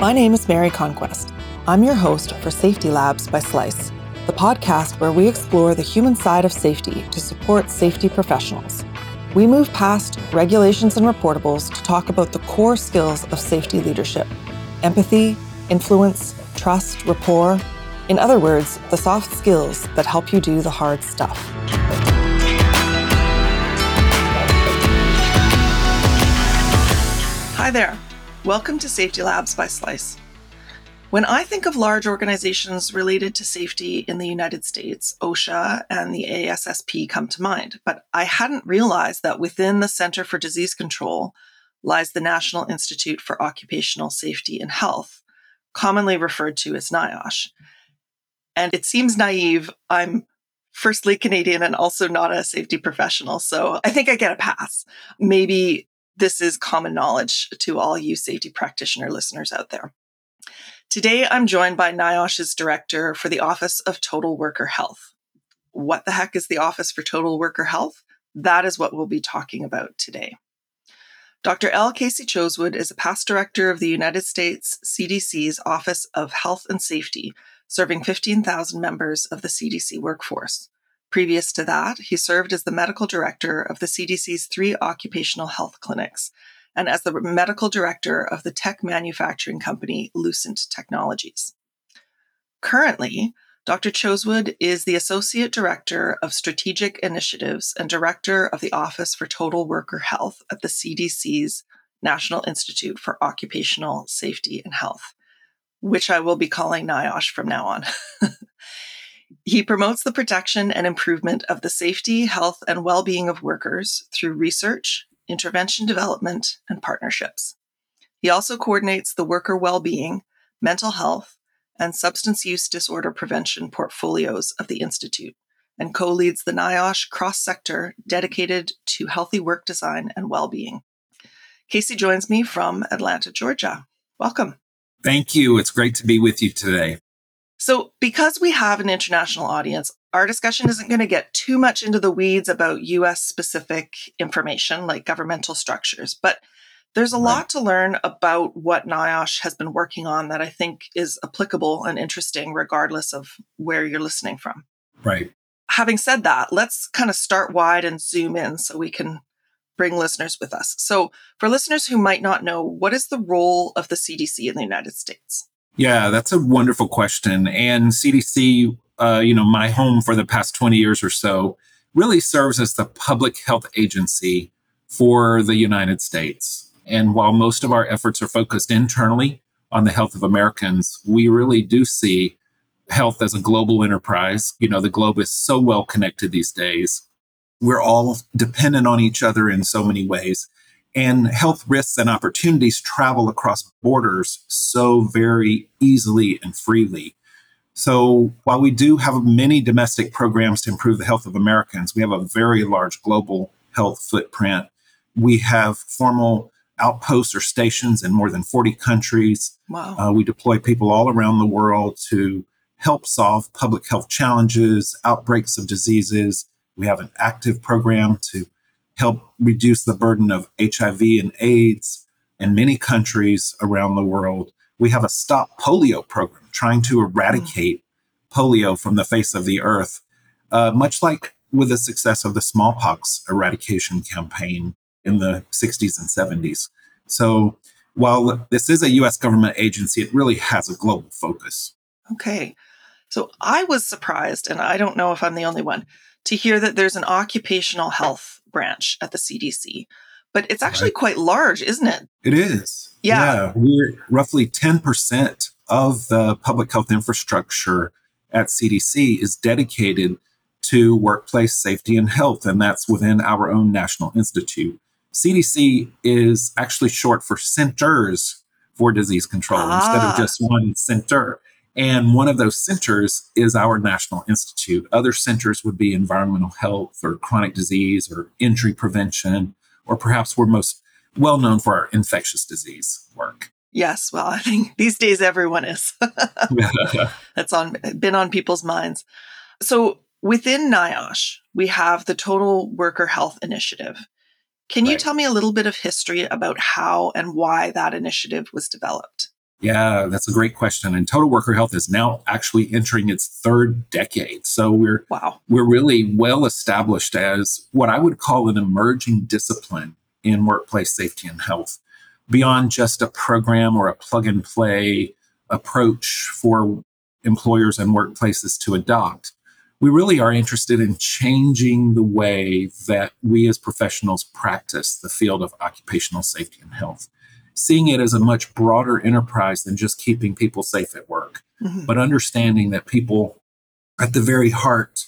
My name is Mary Conquest. I'm your host for Safety Labs by Slice, the podcast where we explore the human side of safety to support safety professionals. We move past regulations and reportables to talk about the core skills of safety leadership empathy, influence, trust, rapport. In other words, the soft skills that help you do the hard stuff. Hi there. Welcome to Safety Labs by Slice. When I think of large organizations related to safety in the United States, OSHA and the ASSP come to mind, but I hadn't realized that within the Center for Disease Control lies the National Institute for Occupational Safety and Health, commonly referred to as NIOSH. And it seems naive. I'm firstly Canadian and also not a safety professional, so I think I get a pass. Maybe this is common knowledge to all you safety practitioner listeners out there. Today, I'm joined by NIOSH's director for the Office of Total Worker Health. What the heck is the Office for Total Worker Health? That is what we'll be talking about today. Dr. L. Casey Chosewood is a past director of the United States CDC's Office of Health and Safety, serving 15,000 members of the CDC workforce. Previous to that, he served as the medical director of the CDC's three occupational health clinics and as the medical director of the tech manufacturing company Lucent Technologies. Currently, Dr. Chosewood is the Associate Director of Strategic Initiatives and Director of the Office for Total Worker Health at the CDC's National Institute for Occupational Safety and Health, which I will be calling NIOSH from now on. He promotes the protection and improvement of the safety, health, and well being of workers through research, intervention development, and partnerships. He also coordinates the worker well being, mental health, and substance use disorder prevention portfolios of the Institute and co leads the NIOSH cross sector dedicated to healthy work design and well being. Casey joins me from Atlanta, Georgia. Welcome. Thank you. It's great to be with you today. So, because we have an international audience, our discussion isn't going to get too much into the weeds about US specific information like governmental structures, but there's a right. lot to learn about what NIOSH has been working on that I think is applicable and interesting regardless of where you're listening from. Right. Having said that, let's kind of start wide and zoom in so we can bring listeners with us. So, for listeners who might not know, what is the role of the CDC in the United States? Yeah, that's a wonderful question. And CDC, uh, you know, my home for the past 20 years or so, really serves as the public health agency for the United States. And while most of our efforts are focused internally on the health of Americans, we really do see health as a global enterprise. You know, the globe is so well connected these days. We're all dependent on each other in so many ways and health risks and opportunities travel across borders so very easily and freely. So while we do have many domestic programs to improve the health of Americans, we have a very large global health footprint. We have formal outposts or stations in more than 40 countries. Wow. Uh, we deploy people all around the world to help solve public health challenges, outbreaks of diseases. We have an active program to help reduce the burden of HIV and AIDS in many countries around the world. We have a Stop Polio program trying to eradicate polio from the face of the earth, uh, much like with the success of the smallpox eradication campaign in the 60s and 70s. So while this is a US government agency, it really has a global focus. Okay. So I was surprised, and I don't know if I'm the only one, to hear that there's an occupational health branch at the CDC. But it's actually right. quite large, isn't it? It is. Yeah. yeah. We're roughly 10% of the public health infrastructure at CDC is dedicated to workplace safety and health, and that's within our own National Institute. CDC is actually short for Centers for Disease Control ah. instead of ah. just one center. And one of those centers is our National Institute. Other centers would be environmental health or chronic disease or injury prevention, or perhaps we're most well known for our infectious disease work. Yes, well, I think these days everyone is. That's on been on people's minds. So within NIOSH, we have the Total Worker Health Initiative. Can you tell me a little bit of history about how and why that initiative was developed? Yeah, that's a great question. And total worker health is now actually entering its third decade. So we're wow. we're really well established as what I would call an emerging discipline in workplace safety and health, beyond just a program or a plug and play approach for employers and workplaces to adopt. We really are interested in changing the way that we as professionals practice the field of occupational safety and health seeing it as a much broader enterprise than just keeping people safe at work, mm-hmm. but understanding that people at the very heart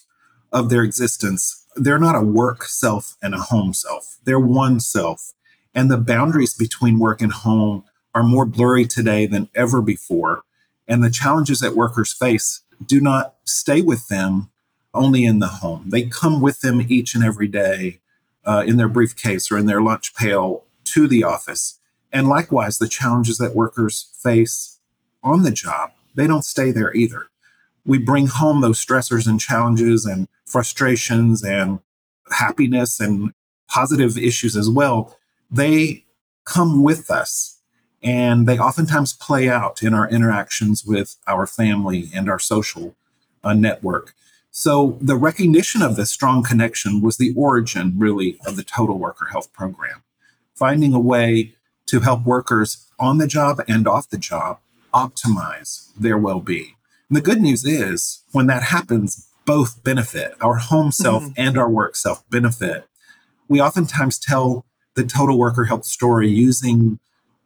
of their existence, they're not a work self and a home self. They're one self. And the boundaries between work and home are more blurry today than ever before. And the challenges that workers face do not stay with them only in the home. They come with them each and every day uh, in their briefcase or in their lunch pail to the office. And likewise, the challenges that workers face on the job, they don't stay there either. We bring home those stressors and challenges and frustrations and happiness and positive issues as well. They come with us and they oftentimes play out in our interactions with our family and our social uh, network. So, the recognition of this strong connection was the origin, really, of the Total Worker Health Program. Finding a way to help workers on the job and off the job optimize their well being. And the good news is when that happens, both benefit. Our home self mm-hmm. and our work self benefit. We oftentimes tell the total worker health story using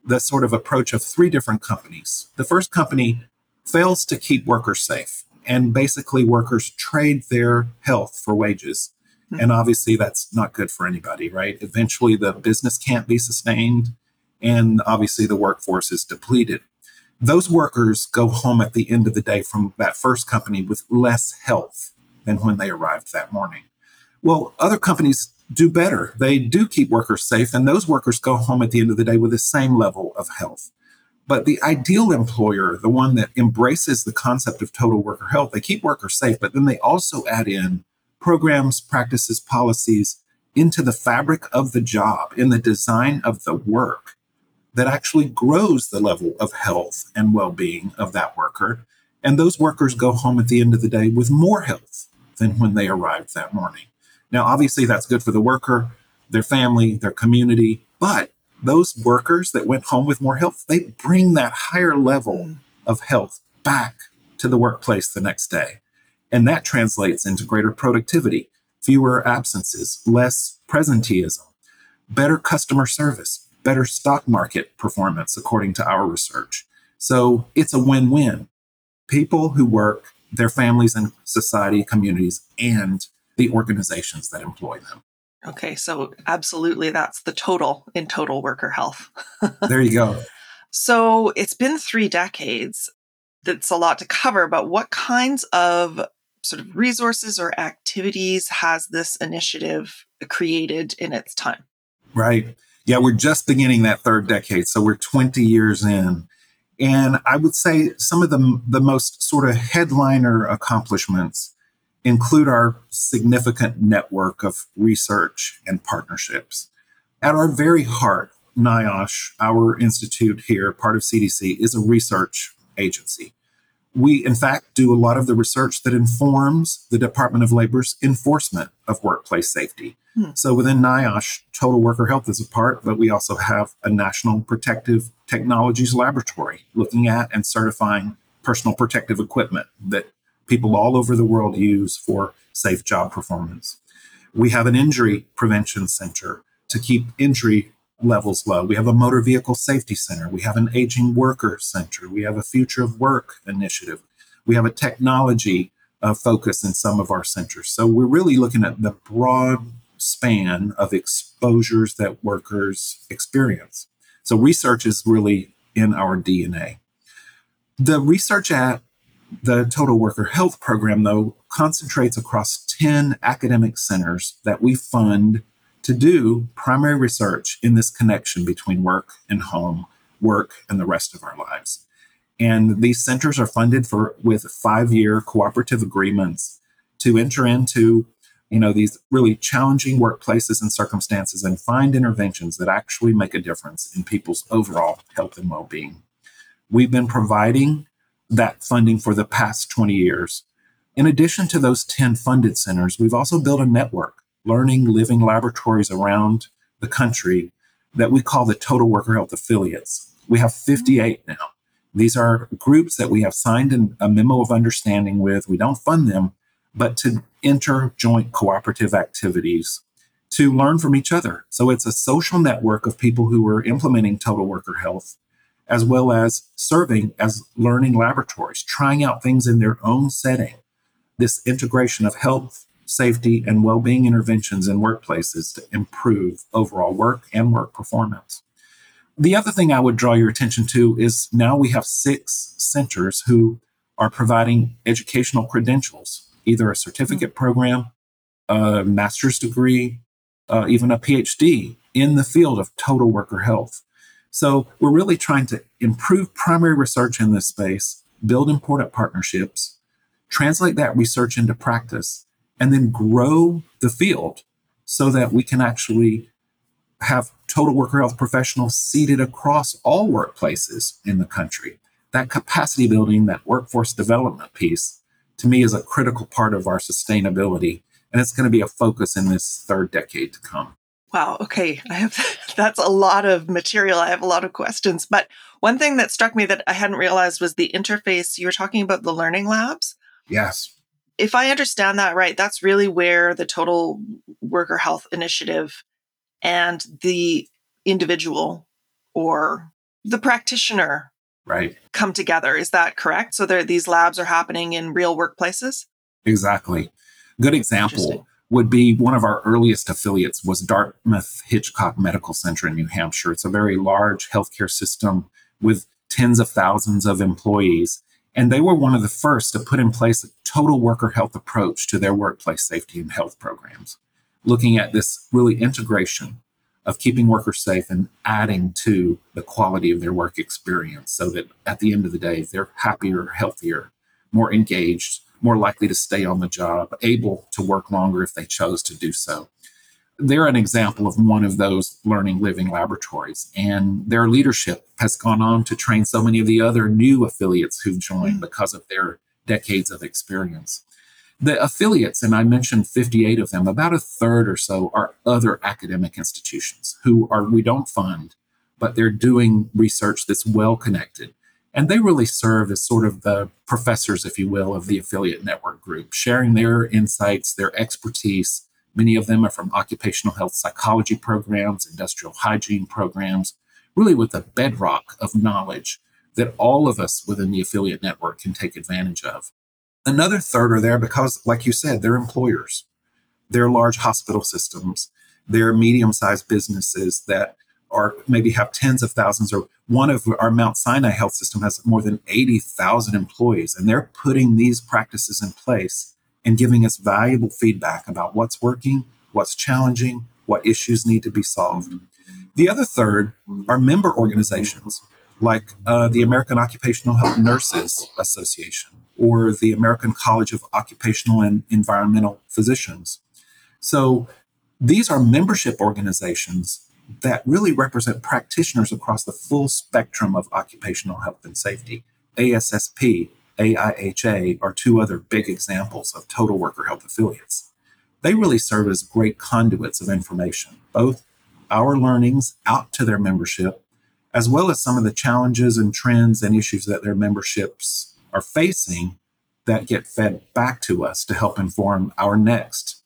the sort of approach of three different companies. The first company fails to keep workers safe, and basically, workers trade their health for wages. Mm-hmm. And obviously, that's not good for anybody, right? Eventually, the business can't be sustained and obviously the workforce is depleted. Those workers go home at the end of the day from that first company with less health than when they arrived that morning. Well, other companies do better. They do keep workers safe, and those workers go home at the end of the day with the same level of health. But the ideal employer, the one that embraces the concept of total worker health, they keep workers safe, but then they also add in programs, practices, policies into the fabric of the job, in the design of the work that actually grows the level of health and well being of that worker. And those workers go home at the end of the day with more health than when they arrived that morning. Now, obviously, that's good for the worker, their family, their community, but those workers that went home with more health, they bring that higher level of health back to the workplace the next day. And that translates into greater productivity, fewer absences, less presenteeism, better customer service, better stock market performance, according to our research. So it's a win win. People who work, their families and society, communities, and the organizations that employ them. Okay, so absolutely that's the total in total worker health. there you go. So it's been three decades. That's a lot to cover, but what kinds of sort of resources or activities has this initiative created in its time? Right. Yeah, we're just beginning that third decade. So we're 20 years in. And I would say some of the, the most sort of headliner accomplishments include our significant network of research and partnerships. At our very heart, NIOSH, our institute here, part of CDC, is a research agency. We, in fact, do a lot of the research that informs the Department of Labor's enforcement of workplace safety. Hmm. So within NIOSH, Total Worker Health is a part, but we also have a National Protective Technologies Laboratory looking at and certifying personal protective equipment that people all over the world use for safe job performance. We have an injury prevention center to keep injury levels low. We have a motor vehicle safety center. We have an aging worker center. We have a future of work initiative. We have a technology uh, focus in some of our centers. So we're really looking at the broad span of exposures that workers experience. So research is really in our DNA. The research at the Total Worker Health Program, though, concentrates across 10 academic centers that we fund to do primary research in this connection between work and home, work and the rest of our lives. And these centers are funded for with five-year cooperative agreements to enter into you know these really challenging workplaces and circumstances and find interventions that actually make a difference in people's overall health and well-being We've been providing that funding for the past 20 years. In addition to those 10 funded centers, we've also built a network, learning living laboratories around the country that we call the Total Worker Health Affiliates. We have 58 mm. now. These are groups that we have signed a memo of understanding with. We don't fund them, but to enter joint cooperative activities to learn from each other. So it's a social network of people who are implementing total worker health, as well as serving as learning laboratories, trying out things in their own setting. This integration of health, safety, and well being interventions in workplaces to improve overall work and work performance. The other thing I would draw your attention to is now we have six centers who are providing educational credentials, either a certificate program, a master's degree, uh, even a PhD in the field of total worker health. So we're really trying to improve primary research in this space, build important partnerships, translate that research into practice, and then grow the field so that we can actually have total worker health professionals seated across all workplaces in the country. That capacity building, that workforce development piece, to me is a critical part of our sustainability. And it's going to be a focus in this third decade to come. Wow. Okay. I have that's a lot of material. I have a lot of questions. But one thing that struck me that I hadn't realized was the interface. You were talking about the learning labs. Yes. If I understand that right, that's really where the total worker health initiative and the individual or the practitioner right. come together. Is that correct? So there these labs are happening in real workplaces? Exactly. Good example would be one of our earliest affiliates was dartmouth hitchcock medical center in new hampshire. It's a very large healthcare system with tens of thousands of employees and they were one of the first to put in place a total worker health approach to their workplace safety and health programs looking at this really integration of keeping workers safe and adding to the quality of their work experience so that at the end of the day, they're happier, healthier, more engaged, more likely to stay on the job, able to work longer if they chose to do so. They're an example of one of those learning living laboratories, and their leadership has gone on to train so many of the other new affiliates who've joined mm. because of their decades of experience. The affiliates, and I mentioned 58 of them, about a third or so are other academic institutions who are we don't fund, but they're doing research that's well connected. And they really serve as sort of the professors, if you will, of the affiliate network group, sharing their insights, their expertise. Many of them are from occupational health psychology programs, industrial hygiene programs, really with a bedrock of knowledge that all of us within the affiliate network can take advantage of. Another third are there because, like you said, they're employers. They're large hospital systems. They're medium sized businesses that are maybe have tens of thousands or one of our Mount Sinai health system has more than 80,000 employees and they're putting these practices in place and giving us valuable feedback about what's working, what's challenging, what issues need to be solved. The other third are member organizations like uh, the American Occupational Health Nurses Association or the American College of Occupational and Environmental Physicians. So these are membership organizations that really represent practitioners across the full spectrum of occupational health and safety. ASSP, AIHA are two other big examples of total worker health affiliates. They really serve as great conduits of information, both our learnings out to their membership, as well as some of the challenges and trends and issues that their memberships are facing that get fed back to us to help inform our next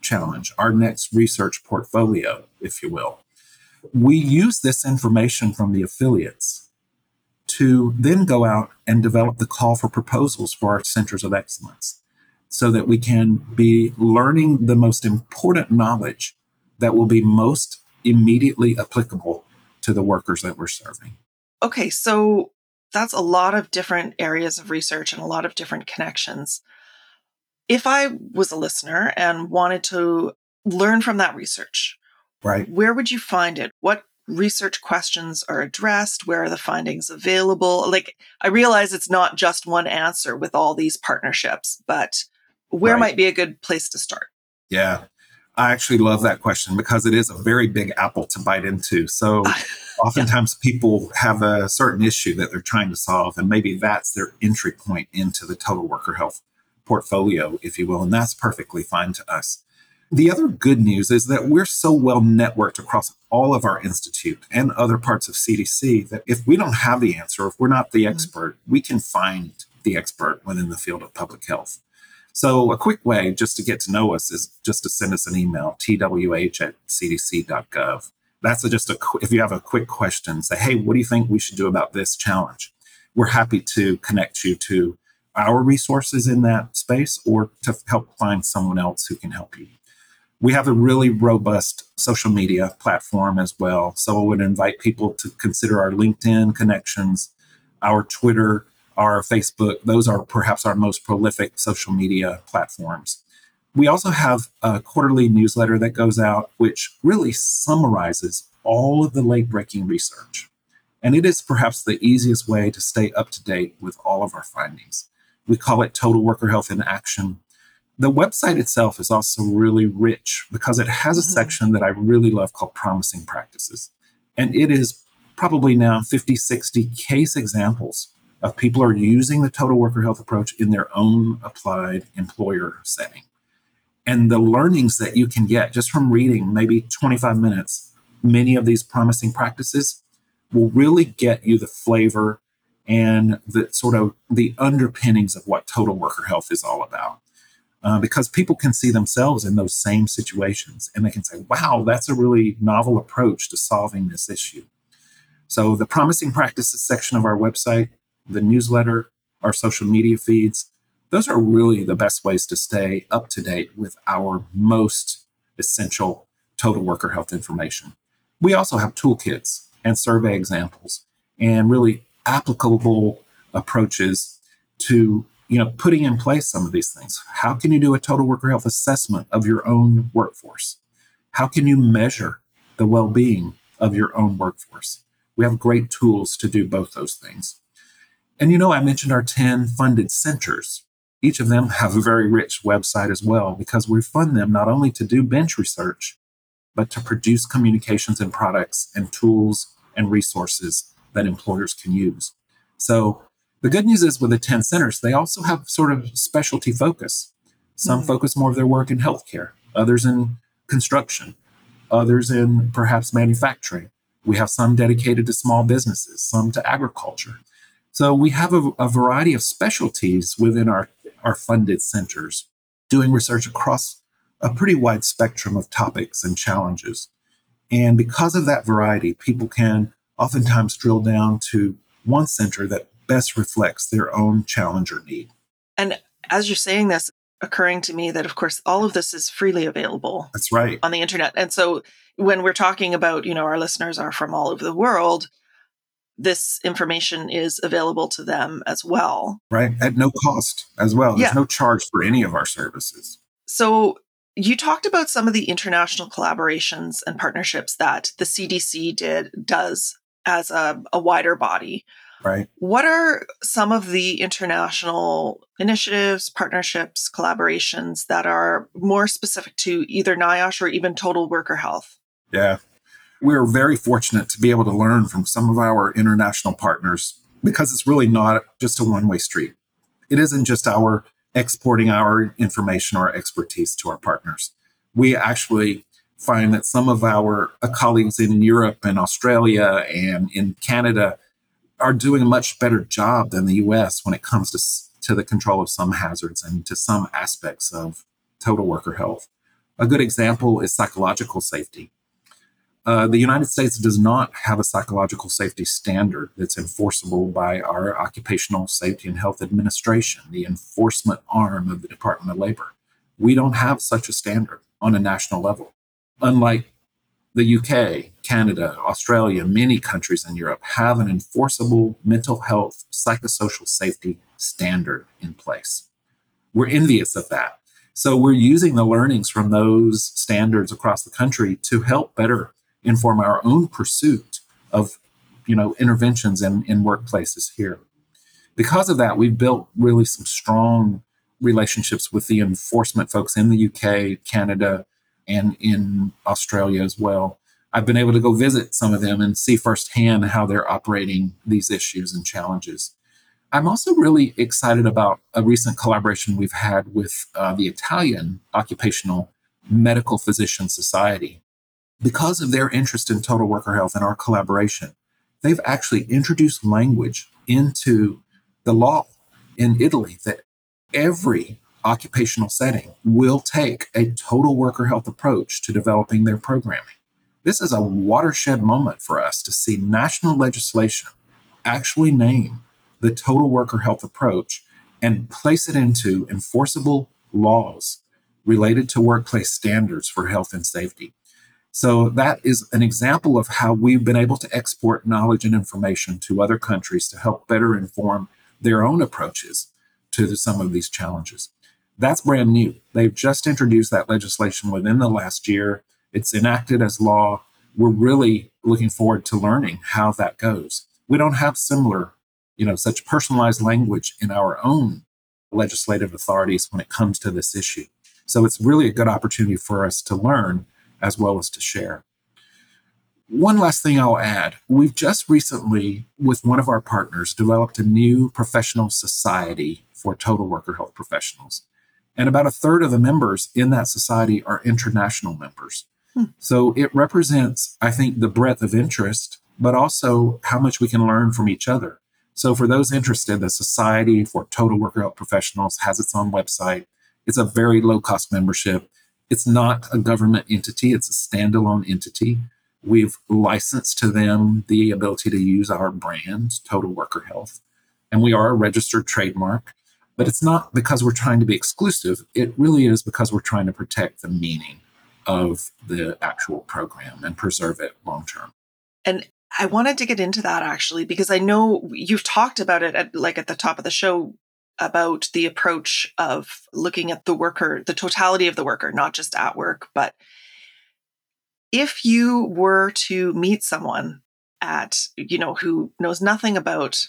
challenge, our next research portfolio, if you will. We use this information from the affiliates to then go out and develop the call for proposals for our centers of excellence so that we can be learning the most important knowledge that will be most immediately applicable to the workers that we're serving. Okay, so that's a lot of different areas of research and a lot of different connections. If I was a listener and wanted to learn from that research, right, where would you find it? What research questions are addressed? Where are the findings available? Like, I realize it's not just one answer with all these partnerships, but where right. might be a good place to start? Yeah. I actually love that question because it is a very big apple to bite into. So Oftentimes, yeah. people have a certain issue that they're trying to solve, and maybe that's their entry point into the total worker health portfolio, if you will. And that's perfectly fine to us. The other good news is that we're so well networked across all of our institute and other parts of CDC that if we don't have the answer, if we're not the mm-hmm. expert, we can find the expert within the field of public health. So, a quick way just to get to know us is just to send us an email, twh at cdc.gov. That's a, just a, quick if you have a quick question, say, hey, what do you think we should do about this challenge? We're happy to connect you to our resources in that space or to help find someone else who can help you. We have a really robust social media platform as well. So I would invite people to consider our LinkedIn connections, our Twitter, our Facebook. Those are perhaps our most prolific social media platforms. We also have a quarterly newsletter that goes out, which really summarizes all of the late breaking research. And it is perhaps the easiest way to stay up to date with all of our findings. We call it Total Worker Health in Action. The website itself is also really rich because it has a mm-hmm. section that I really love called Promising Practices. And it is probably now 50, 60 case examples of people are using the total worker health approach in their own applied employer setting. And the learnings that you can get just from reading maybe 25 minutes, many of these promising practices will really get you the flavor and the sort of the underpinnings of what total worker health is all about. Uh, because people can see themselves in those same situations and they can say, wow, that's a really novel approach to solving this issue. So, the promising practices section of our website the newsletter, our social media feeds. Those are really the best ways to stay up to date with our most essential total worker health information. We also have toolkits and survey examples and really applicable approaches to you know putting in place some of these things how can you do a total worker health assessment of your own workforce how can you measure the well-being of your own workforce we have great tools to do both those things and you know, I mentioned our 10 funded centers. Each of them have a very rich website as well because we fund them not only to do bench research, but to produce communications and products and tools and resources that employers can use. So the good news is with the 10 centers, they also have sort of specialty focus. Some mm-hmm. focus more of their work in healthcare, others in construction, others in perhaps manufacturing. We have some dedicated to small businesses, some to agriculture. So we have a, a variety of specialties within our, our funded centers doing research across a pretty wide spectrum of topics and challenges. And because of that variety, people can oftentimes drill down to one center that best reflects their own challenge or need. And as you're saying this, occurring to me that, of course, all of this is freely available. That's right. On the internet. And so when we're talking about, you know, our listeners are from all over the world, this information is available to them as well. Right. At no cost as well. There's yeah. no charge for any of our services. So you talked about some of the international collaborations and partnerships that the CDC did does as a, a wider body. Right. What are some of the international initiatives, partnerships, collaborations that are more specific to either NIOSH or even total worker health? Yeah we're very fortunate to be able to learn from some of our international partners because it's really not just a one way street. It isn't just our exporting our information or expertise to our partners. We actually find that some of our colleagues in Europe and Australia and in Canada are doing a much better job than the US when it comes to, to the control of some hazards and to some aspects of total worker health. A good example is psychological safety. Uh, the United States does not have a psychological safety standard that's enforceable by our Occupational Safety and Health Administration, the enforcement arm of the Department of Labor. We don't have such a standard on a national level. Unlike the UK, Canada, Australia, many countries in Europe have an enforceable mental health, psychosocial safety standard in place. We're envious of that. So we're using the learnings from those standards across the country to help better inform our own pursuit of you know interventions in, in workplaces here because of that we've built really some strong relationships with the enforcement folks in the uk canada and in australia as well I've been able to go visit some of them and see firsthand how they're operating these issues and challenges. I'm also really excited about a recent collaboration we've had with uh, the Italian Occupational Medical Physician Society. Because of their interest in total worker health and our collaboration, they've actually introduced language into the law in Italy that every occupational setting will take a total worker health approach to developing their programming. This is a watershed moment for us to see national legislation actually name the total worker health approach and place it into enforceable laws related to workplace standards for health and safety. So, that is an example of how we've been able to export knowledge and information to other countries to help better inform their own approaches to some of these challenges. That's brand new. They've just introduced that legislation within the last year. It's enacted as law. We're really looking forward to learning how that goes. We don't have similar, you know, such personalized language in our own legislative authorities when it comes to this issue. So it's really a good opportunity for us to learn as well as to share. One last thing I'll add we've just recently, with one of our partners, developed a new professional society for total worker health professionals. And about a third of the members in that society are international members. Hmm. So it represents, I think, the breadth of interest, but also how much we can learn from each other. So for those interested, the Society for Total Worker Health Professionals has its own website. It's a very low cost membership. It's not a government entity, it's a standalone entity. We've licensed to them the ability to use our brand, Total Worker Health, and we are a registered trademark. But it's not because we're trying to be exclusive. It really is because we're trying to protect the meaning of the actual program and preserve it long term. And I wanted to get into that actually because I know you've talked about it at like at the top of the show about the approach of looking at the worker, the totality of the worker, not just at work, but if you were to meet someone at, you know, who knows nothing about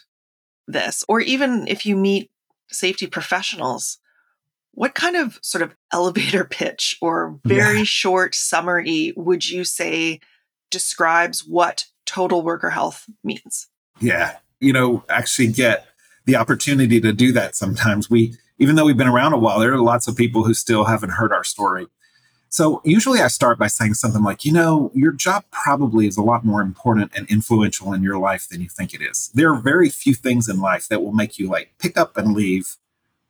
this, or even if you meet safety professionals, what kind of sort of elevator pitch or very yeah. short summary would you say describes what total worker health means? Yeah. You know, actually get the opportunity to do that sometimes. We, even though we've been around a while, there are lots of people who still haven't heard our story. So usually I start by saying something like, you know, your job probably is a lot more important and influential in your life than you think it is. There are very few things in life that will make you like pick up and leave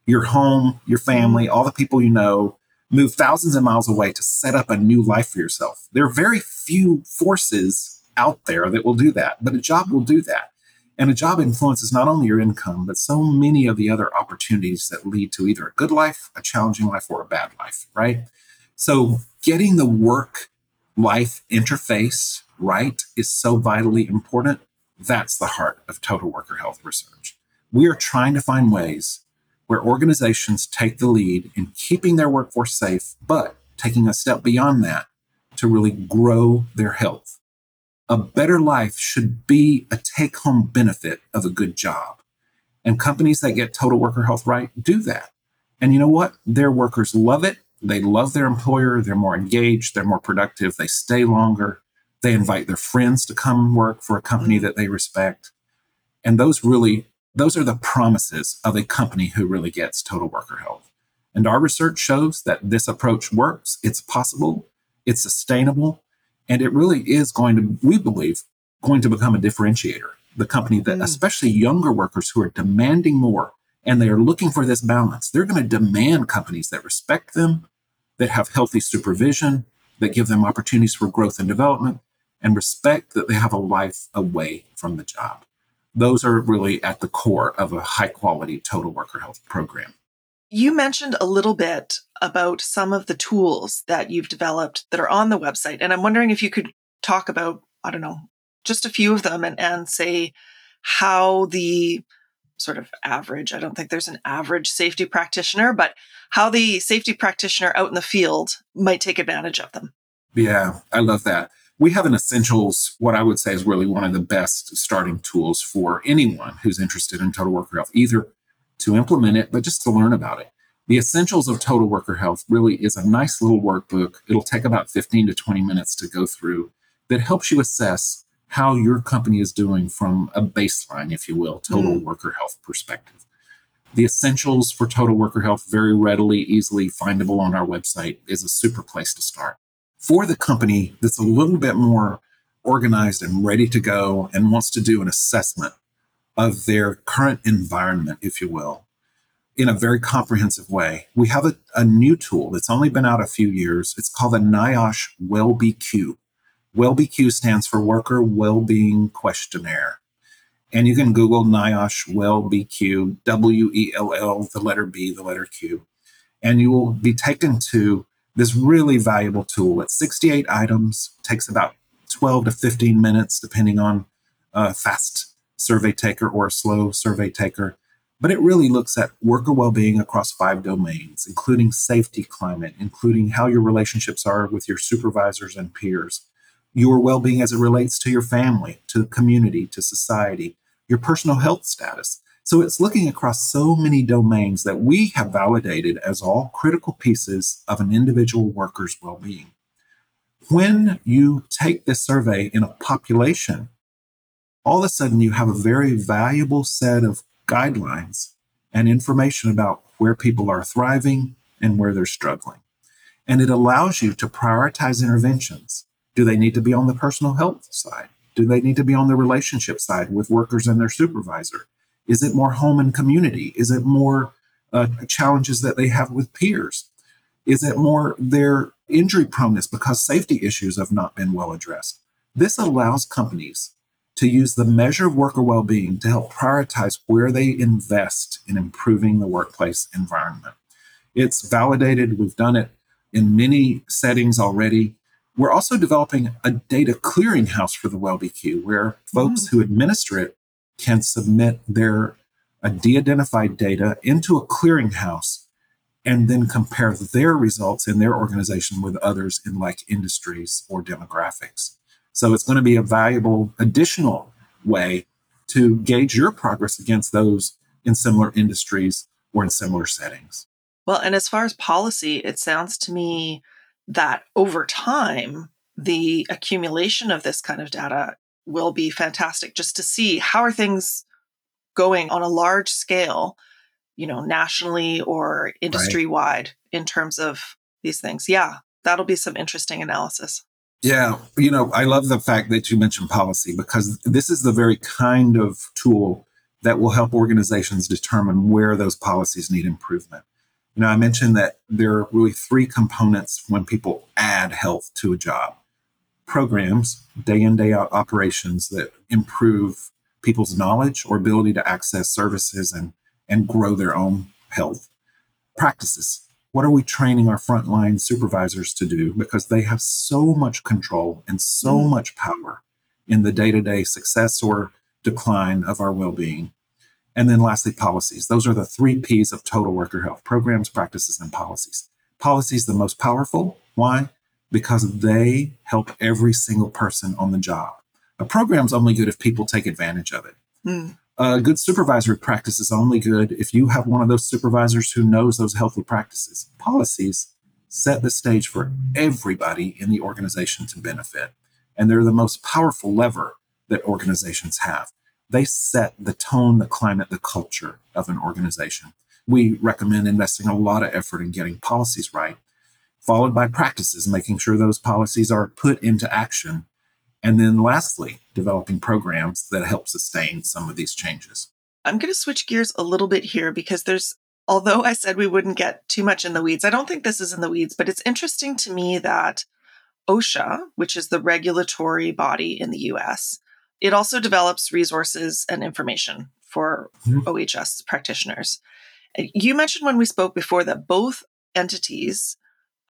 your home, your family, all the people you know, move thousands of miles away to set up a new life for yourself. There are very few forces out there that will do that, but a job will do that. And a job influences not only your income, but so many of the other opportunities that lead to either a good life, a challenging life, or a bad life, right? So getting the work life interface right is so vitally important. That's the heart of total worker health research. We are trying to find ways where organizations take the lead in keeping their workforce safe, but taking a step beyond that to really grow their health. A better life should be a take home benefit of a good job. And companies that get total worker health right do that. And you know what? Their workers love it they love their employer, they're more engaged, they're more productive, they stay longer, they invite their friends to come work for a company mm-hmm. that they respect. And those really those are the promises of a company who really gets total worker health. And our research shows that this approach works, it's possible, it's sustainable, and it really is going to, we believe, going to become a differentiator. The company that, mm. especially younger workers who are demanding more and they are looking for this balance, they're going to demand companies that respect them, that have healthy supervision, that give them opportunities for growth and development, and respect that they have a life away from the job. Those are really at the core of a high quality total worker health program. You mentioned a little bit about some of the tools that you've developed that are on the website. And I'm wondering if you could talk about, I don't know, just a few of them and, and say how the sort of average. I don't think there's an average safety practitioner, but how the safety practitioner out in the field might take advantage of them. Yeah, I love that. We have an essentials, what I would say is really one of the best starting tools for anyone who's interested in total worker health, either to implement it, but just to learn about it. The Essentials of Total Worker Health really is a nice little workbook. It'll take about 15 to 20 minutes to go through that helps you assess how your company is doing from a baseline, if you will, total mm. worker health perspective. The essentials for total worker health, very readily, easily findable on our website, is a super place to start. For the company that's a little bit more organized and ready to go and wants to do an assessment of their current environment, if you will, in a very comprehensive way. We have a, a new tool that's only been out a few years. It's called the NIOSH WellBQ. WellBQ stands for Worker Wellbeing Questionnaire. And you can Google NIOSH WellBQ, W E L L, the letter B, the letter Q, and you will be taken to this really valuable tool. It's 68 items, takes about 12 to 15 minutes, depending on a fast survey taker or a slow survey taker. But it really looks at worker well being across five domains, including safety climate, including how your relationships are with your supervisors and peers, your well being as it relates to your family, to the community, to society, your personal health status. So it's looking across so many domains that we have validated as all critical pieces of an individual worker's well being. When you take this survey in a population, all of a sudden you have a very valuable set of guidelines and information about where people are thriving and where they're struggling. And it allows you to prioritize interventions. Do they need to be on the personal health side? Do they need to be on the relationship side with workers and their supervisor? Is it more home and community? Is it more uh, challenges that they have with peers? Is it more their injury proneness because safety issues have not been well addressed? This allows companies to use the measure of worker well being to help prioritize where they invest in improving the workplace environment. It's validated, we've done it in many settings already. We're also developing a data clearinghouse for the WellBQ where folks mm-hmm. who administer it can submit their uh, de identified data into a clearinghouse and then compare their results in their organization with others in like industries or demographics. So it's going to be a valuable additional way to gauge your progress against those in similar industries or in similar settings. Well, and as far as policy, it sounds to me that over time, the accumulation of this kind of data will be fantastic just to see how are things going on a large scale, you know, nationally or industry wide right. in terms of these things. Yeah, that'll be some interesting analysis. Yeah, you know, I love the fact that you mentioned policy because this is the very kind of tool that will help organizations determine where those policies need improvement. You know, I mentioned that there are really three components when people add health to a job programs, day in, day out operations that improve people's knowledge or ability to access services and, and grow their own health. Practices. What are we training our frontline supervisors to do? Because they have so much control and so mm. much power in the day to day success or decline of our well being. And then lastly, policies. Those are the three P's of total worker health programs, practices, and policies. Policies, the most powerful. Why? Because they help every single person on the job. A program's only good if people take advantage of it. Mm. A good supervisory practice is only good if you have one of those supervisors who knows those healthy practices. Policies set the stage for everybody in the organization to benefit. And they're the most powerful lever that organizations have. They set the tone, the climate, the culture of an organization. We recommend investing a lot of effort in getting policies right, followed by practices, making sure those policies are put into action. And then lastly, developing programs that help sustain some of these changes. I'm going to switch gears a little bit here because there's, although I said we wouldn't get too much in the weeds, I don't think this is in the weeds, but it's interesting to me that OSHA, which is the regulatory body in the US, it also develops resources and information for mm-hmm. OHS practitioners. You mentioned when we spoke before that both entities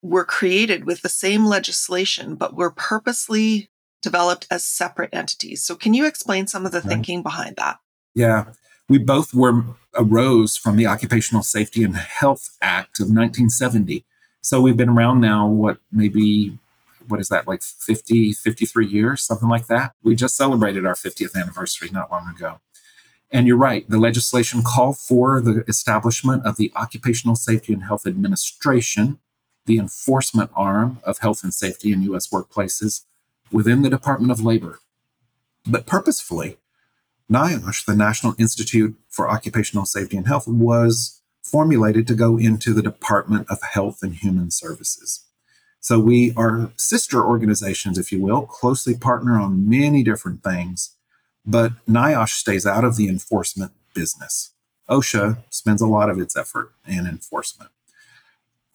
were created with the same legislation, but were purposely developed as separate entities. So, can you explain some of the right. thinking behind that? Yeah, we both were arose from the Occupational Safety and Health Act of 1970. So we've been around now, what maybe what is that, like 50, 53 years, something like that. We just celebrated our 50th anniversary not long ago. And you're right, the legislation called for the establishment of the Occupational Safety and Health Administration, the enforcement arm of health and safety in U.S. workplaces, within the Department of Labor. But purposefully, NIOSH, the National Institute for Occupational Safety and Health, was formulated to go into the Department of Health and Human Services. So we are sister organizations, if you will, closely partner on many different things, but NIOSH stays out of the enforcement business. OSHA spends a lot of its effort in enforcement.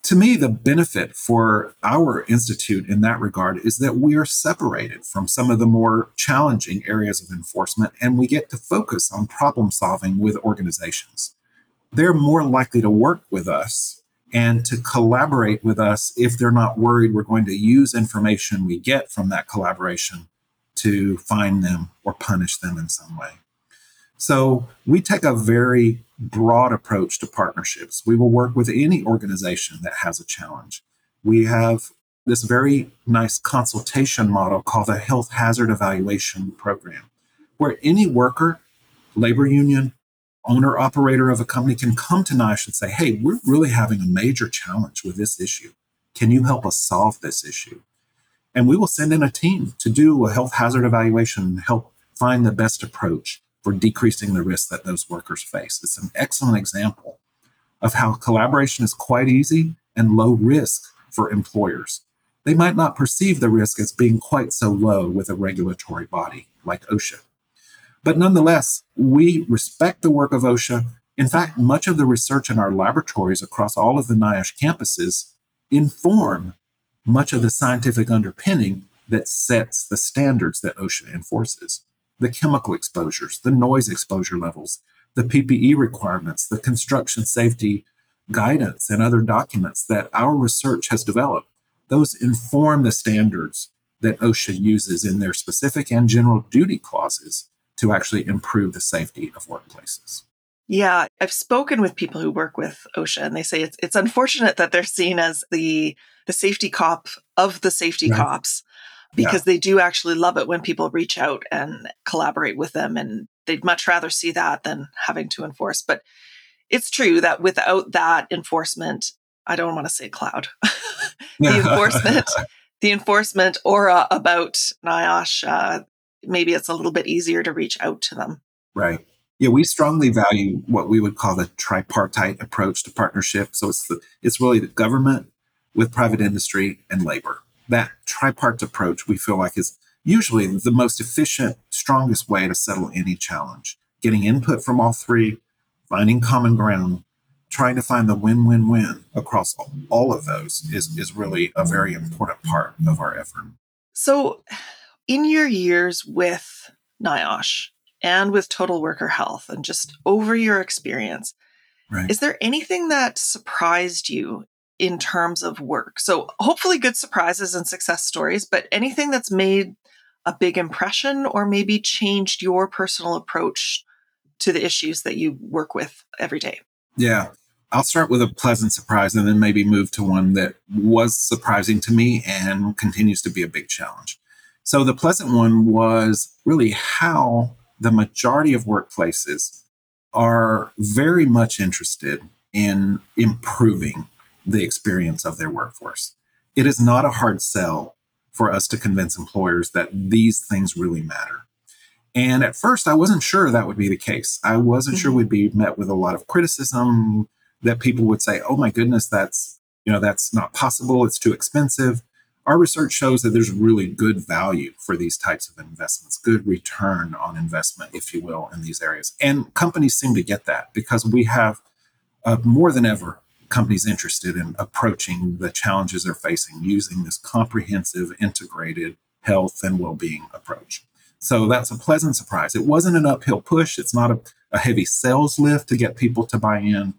To me, the benefit for our institute in that regard is that we are separated from some of the more challenging areas of enforcement and we get to focus on problem solving with organizations. They're more likely to work with us and to collaborate with us if they're not worried we're going to use information we get from that collaboration to find them or punish them in some way. So we take a very broad approach to partnerships. We will work with any organization that has a challenge. We have this very nice consultation model called the Health Hazard Evaluation Program, where any worker, labor union, owner operator of a company can come to NIOSH and say, hey, we're really having a major challenge with this issue. Can you help us solve this issue? And we will send in a team to do a health hazard evaluation and help find the best approach for decreasing the risk that those workers face. It's an excellent example of how collaboration is quite easy and low risk for employers. They might not perceive the risk as being quite so low with a regulatory body like OSHA. But nonetheless, we respect the work of OSHA. In fact, much of the research in our laboratories across all of the NIOSH campuses inform much of the scientific underpinning that sets the standards that OSHA enforces the chemical exposures, the noise exposure levels, the PPE requirements, the construction safety guidance, and other documents that our research has developed. Those inform the standards that OSHA uses in their specific and general duty clauses to actually improve the safety of workplaces. Yeah, I've spoken with people who work with OSHA and they say it's it's unfortunate that they're seen as the the safety cop of the safety right. cops because yeah. they do actually love it when people reach out and collaborate with them and they'd much rather see that than having to enforce but it's true that without that enforcement i don't want to say cloud the enforcement the enforcement aura about NIOSH, uh, maybe it's a little bit easier to reach out to them right yeah we strongly value what we would call the tripartite approach to partnership so it's the it's really the government with private industry and labor that tripart approach we feel like is usually the most efficient, strongest way to settle any challenge. Getting input from all three, finding common ground, trying to find the win-win-win across all of those is, is really a very important part of our effort. So in your years with NIOSH and with Total Worker Health and just over your experience, right. is there anything that surprised you in terms of work. So hopefully good surprises and success stories, but anything that's made a big impression or maybe changed your personal approach to the issues that you work with every day. Yeah. I'll start with a pleasant surprise and then maybe move to one that was surprising to me and continues to be a big challenge. So, the pleasant one was really how the majority of workplaces are very much interested in improving the experience of their workforce. It is not a hard sell for us to convince employers that these things really matter. And at first, I wasn't sure that would be the case. I wasn't mm-hmm. sure we'd be met with a lot of criticism that people would say, "Oh my goodness, that's you know that's not possible. It's too expensive." Our research shows that there's really good value for these types of investments, good return on investment, if you will, in these areas. And companies seem to get that because we have uh, more than ever companies interested in approaching the challenges they're facing using this comprehensive, integrated health and well being approach. So that's a pleasant surprise. It wasn't an uphill push, it's not a, a heavy sales lift to get people to buy in.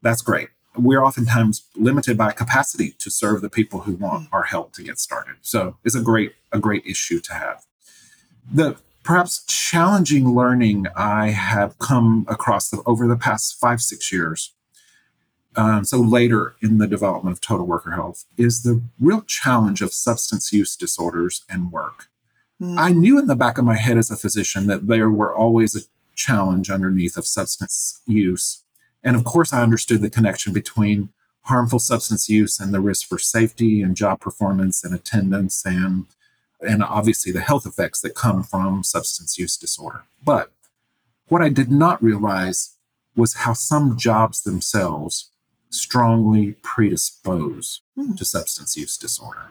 That's great. We're oftentimes limited by capacity to serve the people who want our help to get started. So it's a great, a great issue to have. The perhaps challenging learning I have come across over the past five, six years um, so later in the development of total worker health is the real challenge of substance use disorders and work. Mm. I knew in the back of my head as a physician that there were always a challenge underneath of substance use. And of course, I understood the connection between harmful substance use and the risk for safety and job performance and attendance and and obviously the health effects that come from substance use disorder. But what I did not realize was how some jobs themselves strongly predispose mm. to substance use disorder.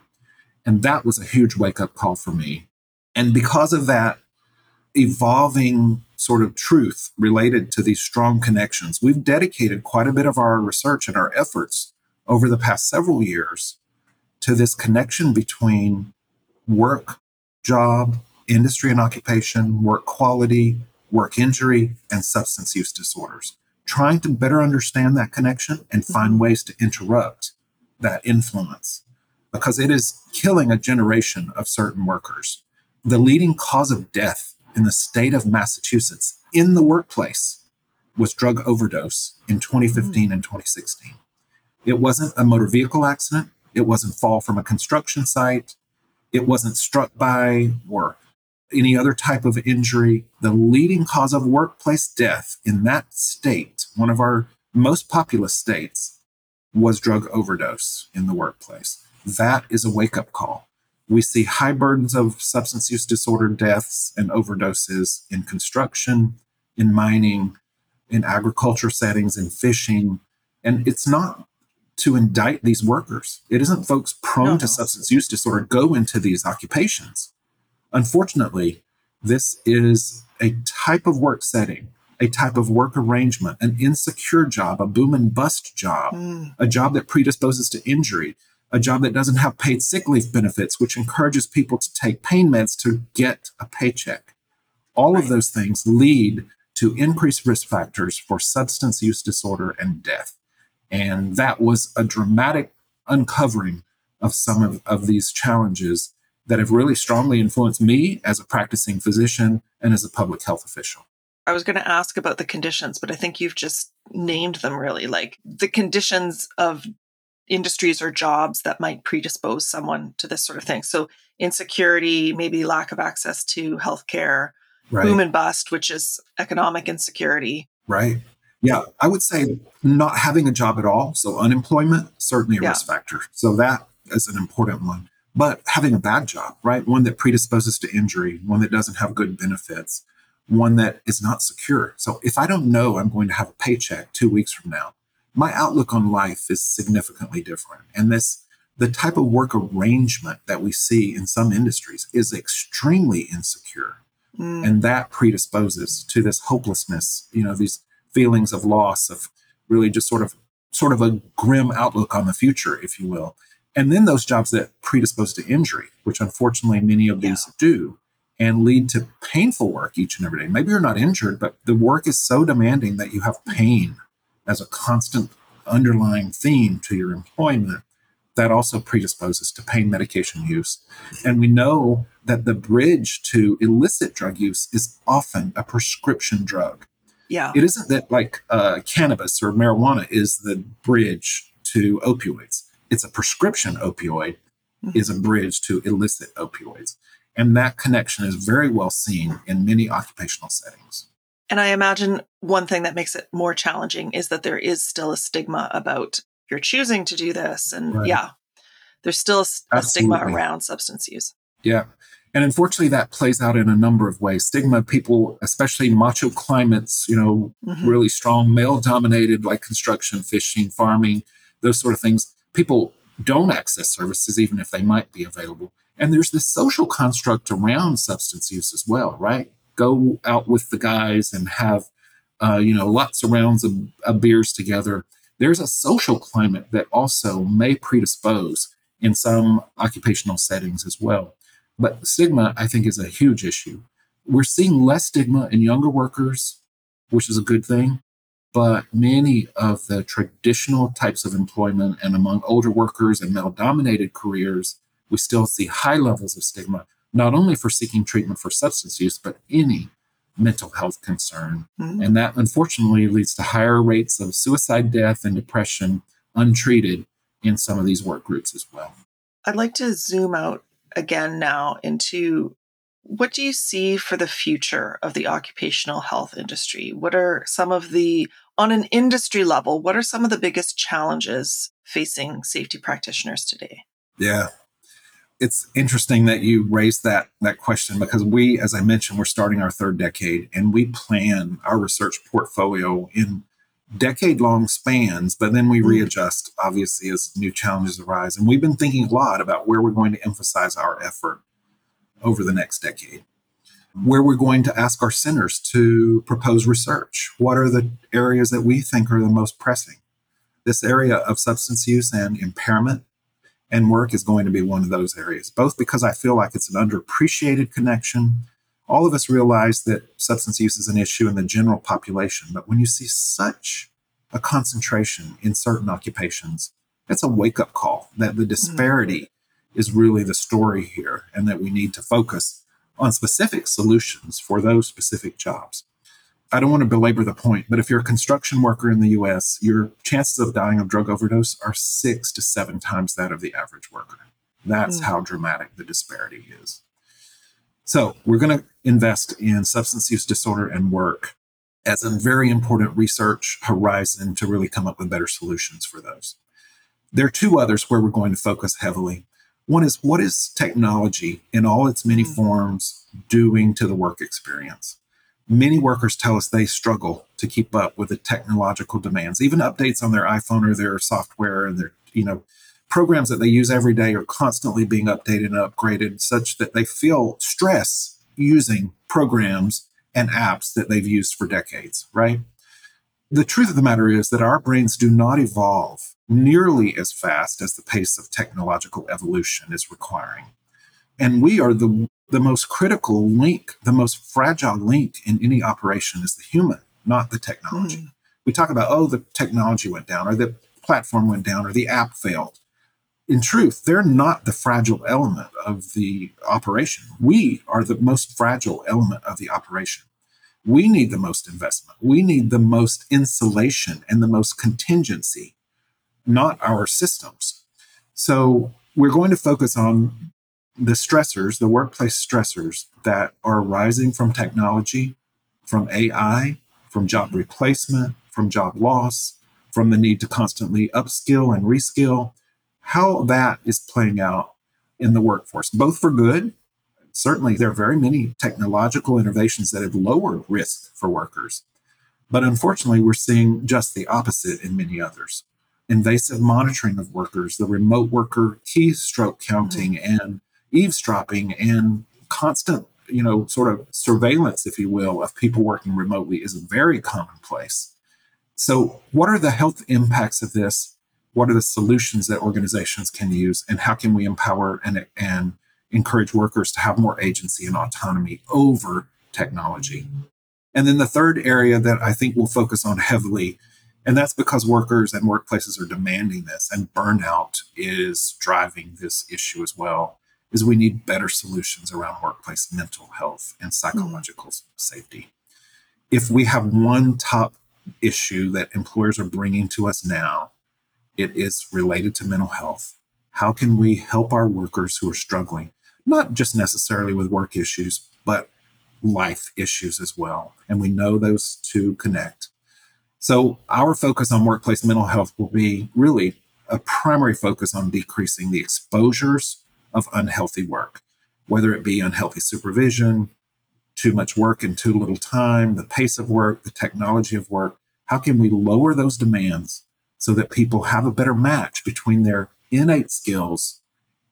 And that was a huge wake up call for me. And because of that evolving sort of truth related to these strong connections, we've dedicated quite a bit of our research and our efforts over the past several years to this connection between work, job, industry and occupation, work quality, work injury, and substance use disorders. Trying to better understand that connection and find mm-hmm. ways to interrupt that influence because it is killing a generation of certain workers. The leading cause of death in the state of Massachusetts in the workplace was drug overdose in 2015 mm. and 2016. It wasn't a motor vehicle accident. It wasn't fall from a construction site. It wasn't struck by or any other type of injury. The leading cause of workplace death in that state, one of our most populous states, was drug overdose in the workplace. That is a wake up call. We see high burdens of substance use disorder deaths and overdoses in construction, in mining, in agriculture settings, in fishing. And it's not to indict these workers. It isn't folks prone no. to substance use disorder go into these occupations. Unfortunately, this is a type of work setting, a type of work arrangement, an insecure job, a boom and bust job, mm. a job that predisposes to injury, a job that doesn't have paid sick leave benefits, which encourages people to take pain meds to get a paycheck. All right. of those things lead to increased risk factors for substance use disorder and death. And that was a dramatic uncovering of some of, of these challenges that have really strongly influenced me as a practicing physician and as a public health official. I was going to ask about the conditions, but I think you've just named them really like the conditions of industries or jobs that might predispose someone to this sort of thing. So, insecurity, maybe lack of access to healthcare, right. boom and bust, which is economic insecurity. Right. Yeah, I would say not having a job at all. So unemployment, certainly a yeah. risk factor. So that is an important one. But having a bad job, right? One that predisposes to injury, one that doesn't have good benefits, one that is not secure. So if I don't know I'm going to have a paycheck two weeks from now, my outlook on life is significantly different. And this, the type of work arrangement that we see in some industries is extremely insecure. Mm. And that predisposes to this hopelessness, you know, these feelings of loss, of really just sort of sort of a grim outlook on the future, if you will. And then those jobs that predispose to injury, which unfortunately many of these yeah. do, and lead to painful work each and every day. Maybe you're not injured, but the work is so demanding that you have pain as a constant underlying theme to your employment that also predisposes to pain medication use. And we know that the bridge to illicit drug use is often a prescription drug. Yeah. It isn't that like uh, cannabis or marijuana is the bridge to opioids. It's a prescription opioid mm-hmm. is a bridge to illicit opioids. And that connection is very well seen in many occupational settings. And I imagine one thing that makes it more challenging is that there is still a stigma about you're choosing to do this. And right. yeah, there's still a, a stigma around substance use. Yeah. And unfortunately, that plays out in a number of ways. Stigma, people, especially macho climates, you know, mm-hmm. really strong male dominated, like construction, fishing, farming, those sort of things. People don't access services, even if they might be available. And there's this social construct around substance use as well, right? Go out with the guys and have, uh, you know, lots of rounds of, of beers together. There's a social climate that also may predispose in some occupational settings as well. But stigma, I think, is a huge issue. We're seeing less stigma in younger workers, which is a good thing. But many of the traditional types of employment and among older workers and male dominated careers, we still see high levels of stigma, not only for seeking treatment for substance use, but any mental health concern. Mm-hmm. And that unfortunately leads to higher rates of suicide death and depression untreated in some of these work groups as well. I'd like to zoom out again now into what do you see for the future of the occupational health industry? What are some of the, on an industry level, what are some of the biggest challenges facing safety practitioners today? Yeah. It's interesting that you raised that that question because we, as I mentioned, we're starting our third decade and we plan our research portfolio in decade long spans, but then we mm. readjust obviously as new challenges arise. And we've been thinking a lot about where we're going to emphasize our effort over the next decade, where we're going to ask our centers to propose research. What are the areas that we think are the most pressing? This area of substance use and impairment and work is going to be one of those areas, both because I feel like it's an underappreciated connection. All of us realize that substance use is an issue in the general population, but when you see such a concentration in certain occupations, it's a wake up call that the disparity mm-hmm. is really the story here and that we need to focus on specific solutions for those specific jobs. I don't want to belabor the point, but if you're a construction worker in the US, your chances of dying of drug overdose are six to seven times that of the average worker. That's mm. how dramatic the disparity is. So, we're going to invest in substance use disorder and work as a very important research horizon to really come up with better solutions for those. There are two others where we're going to focus heavily. One is what is technology in all its many mm. forms doing to the work experience? Many workers tell us they struggle to keep up with the technological demands. Even updates on their iPhone or their software and their, you know, programs that they use every day are constantly being updated and upgraded such that they feel stress using programs and apps that they've used for decades, right? The truth of the matter is that our brains do not evolve nearly as fast as the pace of technological evolution is requiring. And we are the the most critical link, the most fragile link in any operation is the human, not the technology. Mm. We talk about, oh, the technology went down, or the platform went down, or the app failed. In truth, they're not the fragile element of the operation. We are the most fragile element of the operation. We need the most investment. We need the most insulation and the most contingency, not our systems. So we're going to focus on the stressors, the workplace stressors that are arising from technology, from AI, from job replacement, from job loss, from the need to constantly upskill and reskill, how that is playing out in the workforce, both for good. Certainly, there are very many technological innovations that have lowered risk for workers. But unfortunately, we're seeing just the opposite in many others. Invasive monitoring of workers, the remote worker keystroke counting, mm-hmm. and eavesdropping and constant, you know, sort of surveillance, if you will, of people working remotely is very commonplace. So, what are the health impacts of this? What are the solutions that organizations can use? And how can we empower and, and encourage workers to have more agency and autonomy over technology? And then the third area that I think we'll focus on heavily, and that's because workers and workplaces are demanding this, and burnout is driving this issue as well, is we need better solutions around workplace mental health and psychological mm-hmm. safety. If we have one top issue that employers are bringing to us now, it is related to mental health. How can we help our workers who are struggling, not just necessarily with work issues, but life issues as well? And we know those two connect. So, our focus on workplace mental health will be really a primary focus on decreasing the exposures of unhealthy work, whether it be unhealthy supervision, too much work in too little time, the pace of work, the technology of work. How can we lower those demands so that people have a better match between their innate skills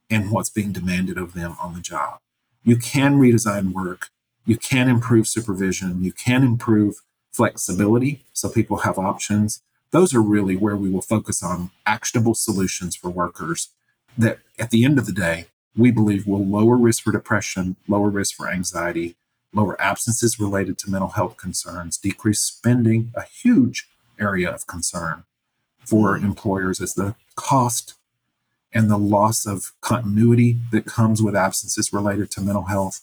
and what's being demanded of them on the job? You can redesign work, you can improve supervision, you can improve flexibility so people have options. Those are really where we will focus on actionable solutions for workers that at the end of the day we believe will lower risk for depression, lower risk for anxiety, lower absences related to mental health concerns, decrease spending, a huge area of concern for employers is the cost and the loss of continuity that comes with absences related to mental health.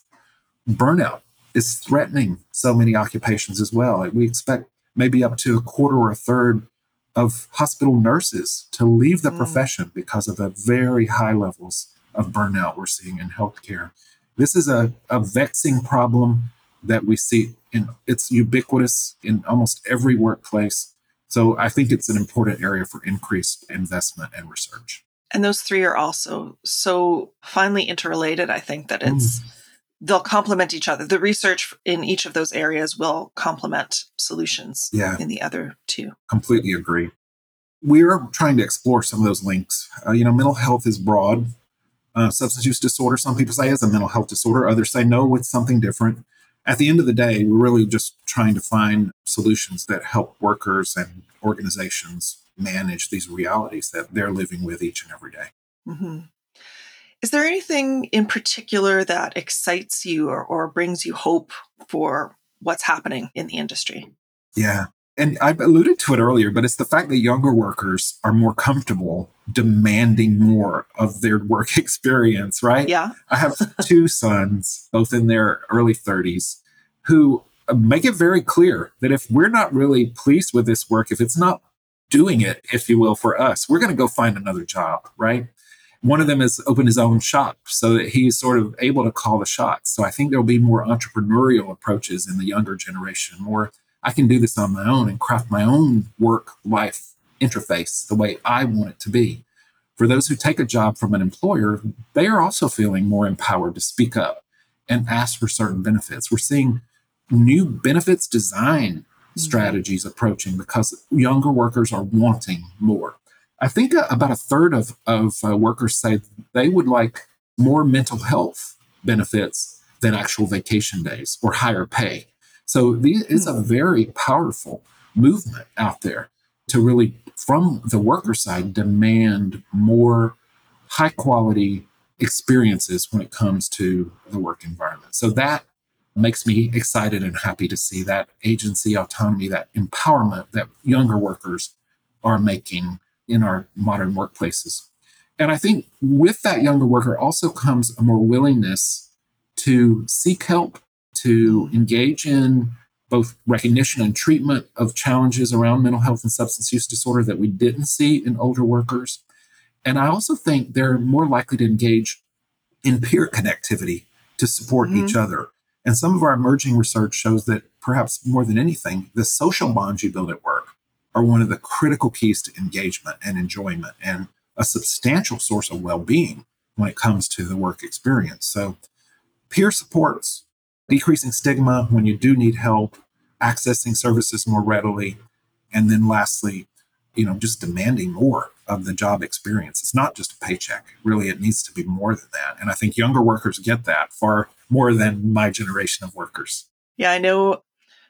Burnout is threatening so many occupations as well. We expect maybe up to a quarter or a third of hospital nurses to leave the mm. profession because of the very high levels of burnout we're seeing in healthcare. This is a, a vexing problem that we see in it's ubiquitous in almost every workplace. So I think it's an important area for increased investment and research. And those three are also so finely interrelated, I think, that it's. Mm. They'll complement each other. The research in each of those areas will complement solutions yeah. in the other two. Completely agree. We're trying to explore some of those links. Uh, you know, mental health is broad. Uh, substance use disorder, some people say is a mental health disorder. Others say no, it's something different at the end of the day, we're really just trying to find solutions that help workers and organizations manage these realities that they're living with each and every day. Mm-hmm. Is there anything in particular that excites you or, or brings you hope for what's happening in the industry? Yeah. And I've alluded to it earlier, but it's the fact that younger workers are more comfortable demanding more of their work experience, right? Yeah. I have two sons, both in their early 30s, who uh, make it very clear that if we're not really pleased with this work, if it's not doing it, if you will, for us, we're going to go find another job, right? One of them has opened his own shop so that he's sort of able to call the shots. So I think there'll be more entrepreneurial approaches in the younger generation, more I can do this on my own and craft my own work life interface the way I want it to be. For those who take a job from an employer, they are also feeling more empowered to speak up and ask for certain benefits. We're seeing new benefits design mm-hmm. strategies approaching because younger workers are wanting more. I think uh, about a third of, of uh, workers say they would like more mental health benefits than actual vacation days or higher pay. So these, it's a hmm. very powerful movement out there to really, from the worker side, demand more high quality experiences when it comes to the work environment. So that makes me excited and happy to see that agency autonomy, that empowerment that younger workers are making in our modern workplaces. And I think with that younger worker also comes a more willingness to seek help to engage in both recognition and treatment of challenges around mental health and substance use disorder that we didn't see in older workers. And I also think they're more likely to engage in peer connectivity to support mm-hmm. each other. And some of our emerging research shows that perhaps more than anything, the social bonds you build at work are one of the critical keys to engagement and enjoyment and a substantial source of well being when it comes to the work experience. So, peer supports, decreasing stigma when you do need help, accessing services more readily, and then lastly, you know, just demanding more of the job experience. It's not just a paycheck. Really, it needs to be more than that. And I think younger workers get that far more than my generation of workers. Yeah, I know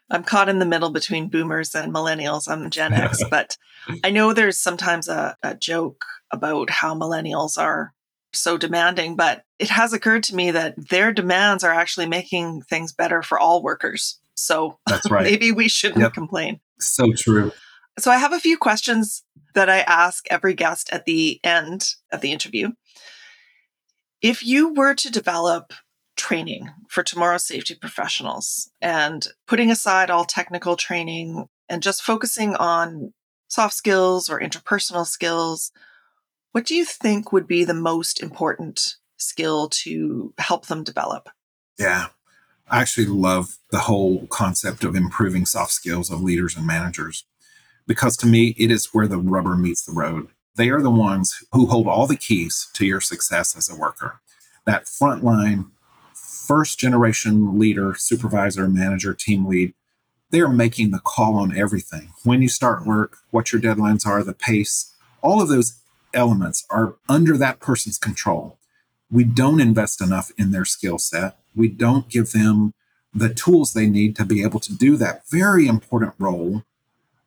I'm caught in the middle between boomers and millennials. I'm Gen X, but I know there's sometimes a, a joke about how millennials are so demanding, but it has occurred to me that their demands are actually making things better for all workers. So that's right. maybe we shouldn't yep. complain. So true. So I have a few questions that I ask every guest at the end of the interview. If you were to develop training for tomorrow's safety professionals and putting aside all technical training and just focusing on soft skills or interpersonal skills, what do you think would be the most important skill to help them develop? Yeah. I actually love the whole concept of improving soft skills of leaders and managers because to me, it is where the rubber meets the road. They are the ones who hold all the keys to your success as a worker. That frontline, first generation leader, supervisor, manager, team lead, they are making the call on everything. When you start work, what your deadlines are, the pace, all of those elements are under that person's control. We don't invest enough in their skill set. We don't give them the tools they need to be able to do that very important role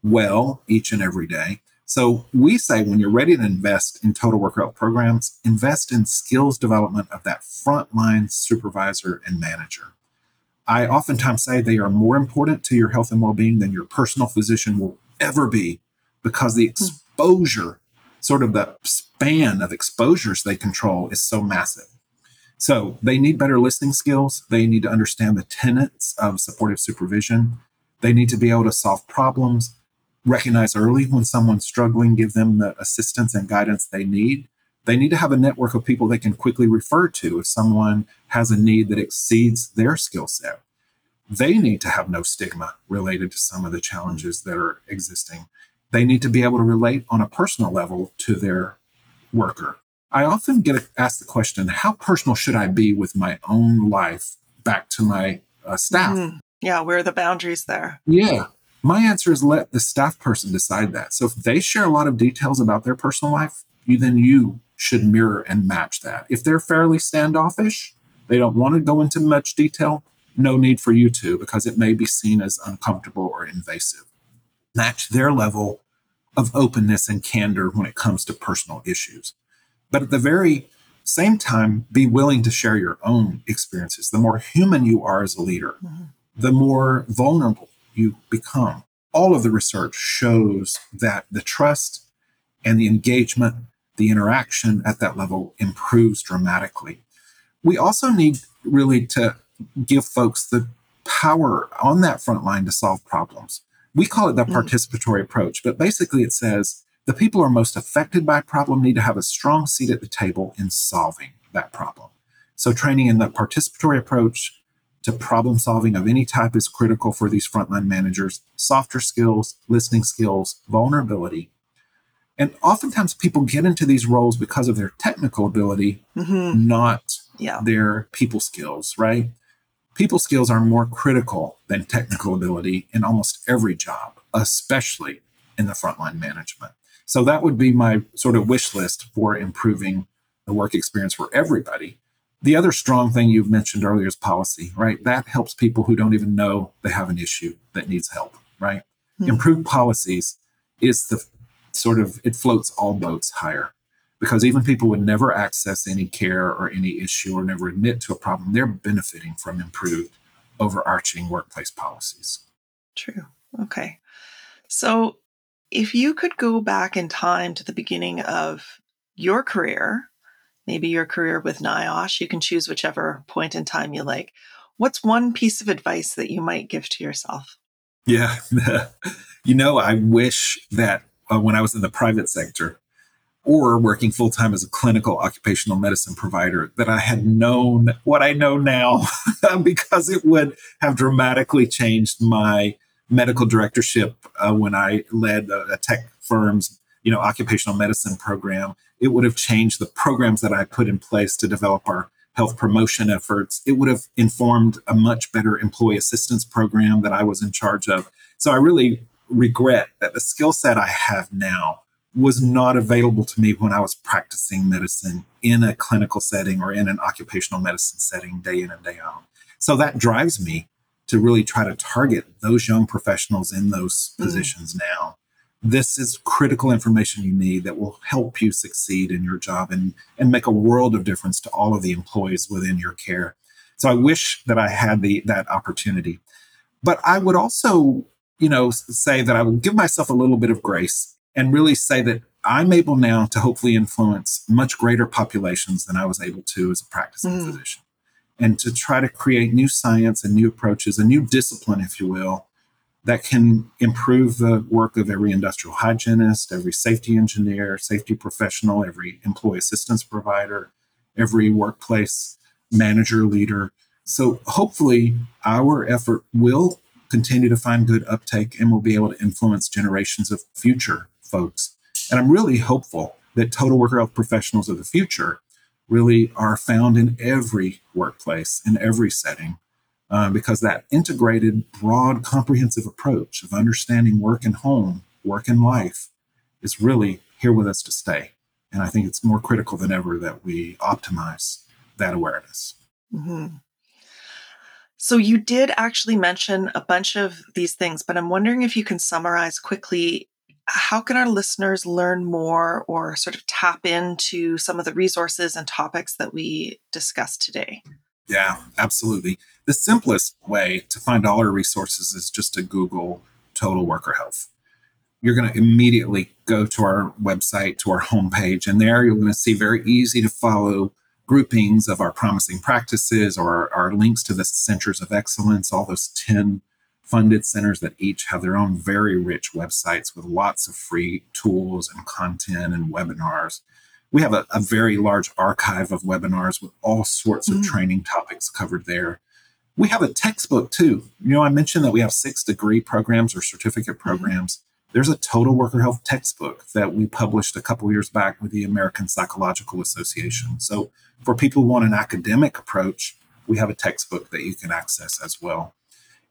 well each and every day. So we say when you're ready to invest in total worker health programs, invest in skills development of that frontline supervisor and manager. I oftentimes say they are more important to your health and well-being than your personal physician will ever be because the hmm. exposure sort of the span of exposures they control is so massive. So they need better listening skills. They need to understand the tenets of supportive supervision. They need to be able to solve problems, recognize early when someone's struggling, give them the assistance and guidance they need. They need to have a network of people they can quickly refer to if someone has a need that exceeds their skill set. They need to have no stigma related to some of the challenges that are existing they need to be able to relate on a personal level to their worker I often get asked the question, how personal should I be with my own life back to my uh, staff? Mm, yeah, where are the boundaries there? Yeah. My answer is let the staff person decide that. So if they share a lot of details about their personal life, you then you should mirror and match that. If they're fairly standoffish, they don't want to go into much detail, no need for you to because it may be seen as uncomfortable or invasive. Match their level of openness and candor when it comes to personal issues. But at the very same time, be willing to share your own experiences. The more human you are as a leader, mm-hmm. the more vulnerable you become. All of the research shows that the trust and the engagement, the interaction at that level improves dramatically. We also need really to give folks the power on that front line to solve problems. We call it the mm-hmm. participatory approach, but basically it says the people who are most affected by a problem need to have a strong seat at the table in solving that problem. So, training in the participatory approach to problem solving of any type is critical for these frontline managers. Softer skills, listening skills, vulnerability. And oftentimes people get into these roles because of their technical ability, mm-hmm. not yeah. their people skills, right? People skills are more critical than technical ability in almost every job, especially in the frontline management. So that would be my sort of wish list for improving the work experience for everybody. The other strong thing you've mentioned earlier is policy, right? That helps people who don't even know they have an issue that needs help, right? Mm-hmm. Improved policies is the sort of, it floats all boats higher because even people would never access any care or any issue or never admit to a problem, they're benefiting from improved overarching workplace policies. True. Okay. So, if you could go back in time to the beginning of your career, maybe your career with NIOSH, you can choose whichever point in time you like. What's one piece of advice that you might give to yourself? Yeah. you know, I wish that uh, when I was in the private sector, or working full time as a clinical occupational medicine provider that I had known what I know now because it would have dramatically changed my medical directorship uh, when I led a, a, tech firm's you know occupational medicine program. It would have changed the programs that I put in place to develop our health promotion efforts. It would have informed a much better employee assistance program that I was in charge of. So I really regret that the skill set I have now was not available to me when I was practicing medicine in a clinical setting or in an occupational medicine setting day in and day out. So that drives me to really try to target those young professionals in those mm. positions now. This is critical information you need that will help you succeed in your job and, and make a world of difference to all of the employees within your care. So I wish that I had the that opportunity. But I would also, you know, say that I will give myself a little bit of grace and really say that I'm able now to hopefully influence much greater populations than I was able to as a practicing mm. physician. And to try to create new science and new approaches, a new discipline, if you will, that can improve the work of every industrial hygienist, every safety engineer, safety professional, every employee assistance provider, every workplace manager, leader. So hopefully, our effort will continue to find good uptake and we'll be able to influence generations of future folks. And I'm really hopeful that total worker health professionals of the future really are found in every workplace, in every setting, uh, because that integrated, broad, comprehensive approach of understanding work and home, work and life is really here with us to stay. And I think it's more critical than ever that we optimize that awareness. Mm-hmm. So, you did actually mention a bunch of these things, but I'm wondering if you can summarize quickly how can our listeners learn more or sort of tap into some of the resources and topics that we discussed today? Yeah, absolutely. The simplest way to find all our resources is just to Google total worker health. You're going to immediately go to our website, to our homepage, and there you're going to see very easy to follow groupings of our promising practices or our, our links to the centers of excellence, all those 10 funded centers that each have their own very rich websites with lots of free tools and content and webinars. We have a, a very large archive of webinars with all sorts of mm. training topics covered there. We have a textbook too. You know, I mentioned that we have six degree programs or certificate mm-hmm. programs. Mm. there's a total worker health textbook that we published a couple years back with the American Psychological Association. So for people who want an academic approach, we have a textbook that you can access as well.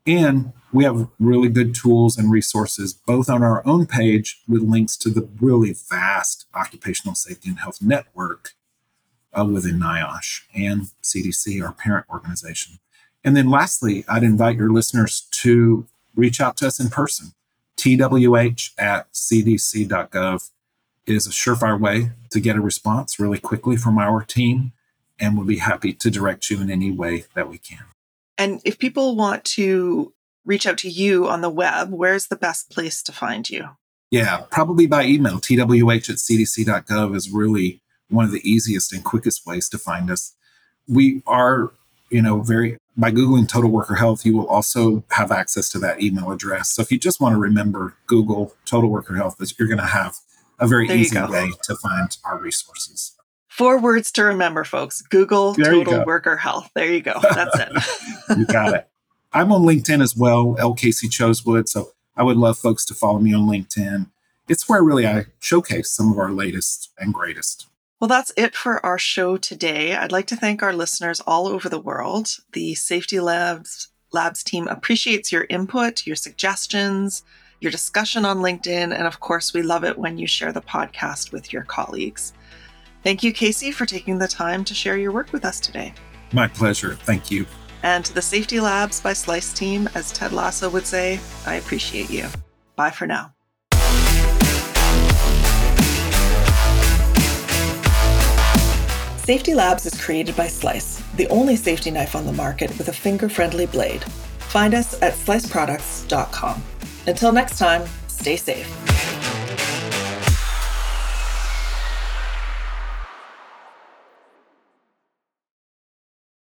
And we have really good tools and resources both on our own page with links to the really vast occupational safety and health network uh, within NIOSH and CDC, our parent organization. And then lastly, I'd invite your listeners to reach out to us in person. TWH at cdc.gov is a surefire way to get a response really quickly from our team, and we'll be happy to direct you in any way that we can. And if people want to reach out to you on the web, where's the best place to find you? Yeah, probably by email. TWH at cdc.gov is really one of the easiest and quickest ways to find us. We are, you know, very, by Googling Total Worker Health, you will also have access to that email address. So if you just want to remember Google Total Worker Health, you're going to have a very there easy way to find our resources. Four words to remember, folks. Google there Total Worker Health. There you go. That's it. you got it. I'm on LinkedIn as well, L. Casey Chosewood. So I would love folks to follow me on LinkedIn. It's where really I showcase some of our latest and greatest. Well, that's it for our show today. I'd like to thank our listeners all over the world. The Safety Labs Labs team appreciates your input, your suggestions, your discussion on LinkedIn, and of course, we love it when you share the podcast with your colleagues. Thank you, Casey, for taking the time to share your work with us today. My pleasure. Thank you. And to the Safety Labs by Slice team, as Ted Lasso would say, I appreciate you. Bye for now. Safety Labs is created by Slice, the only safety knife on the market with a finger friendly blade. Find us at sliceproducts.com. Until next time, stay safe.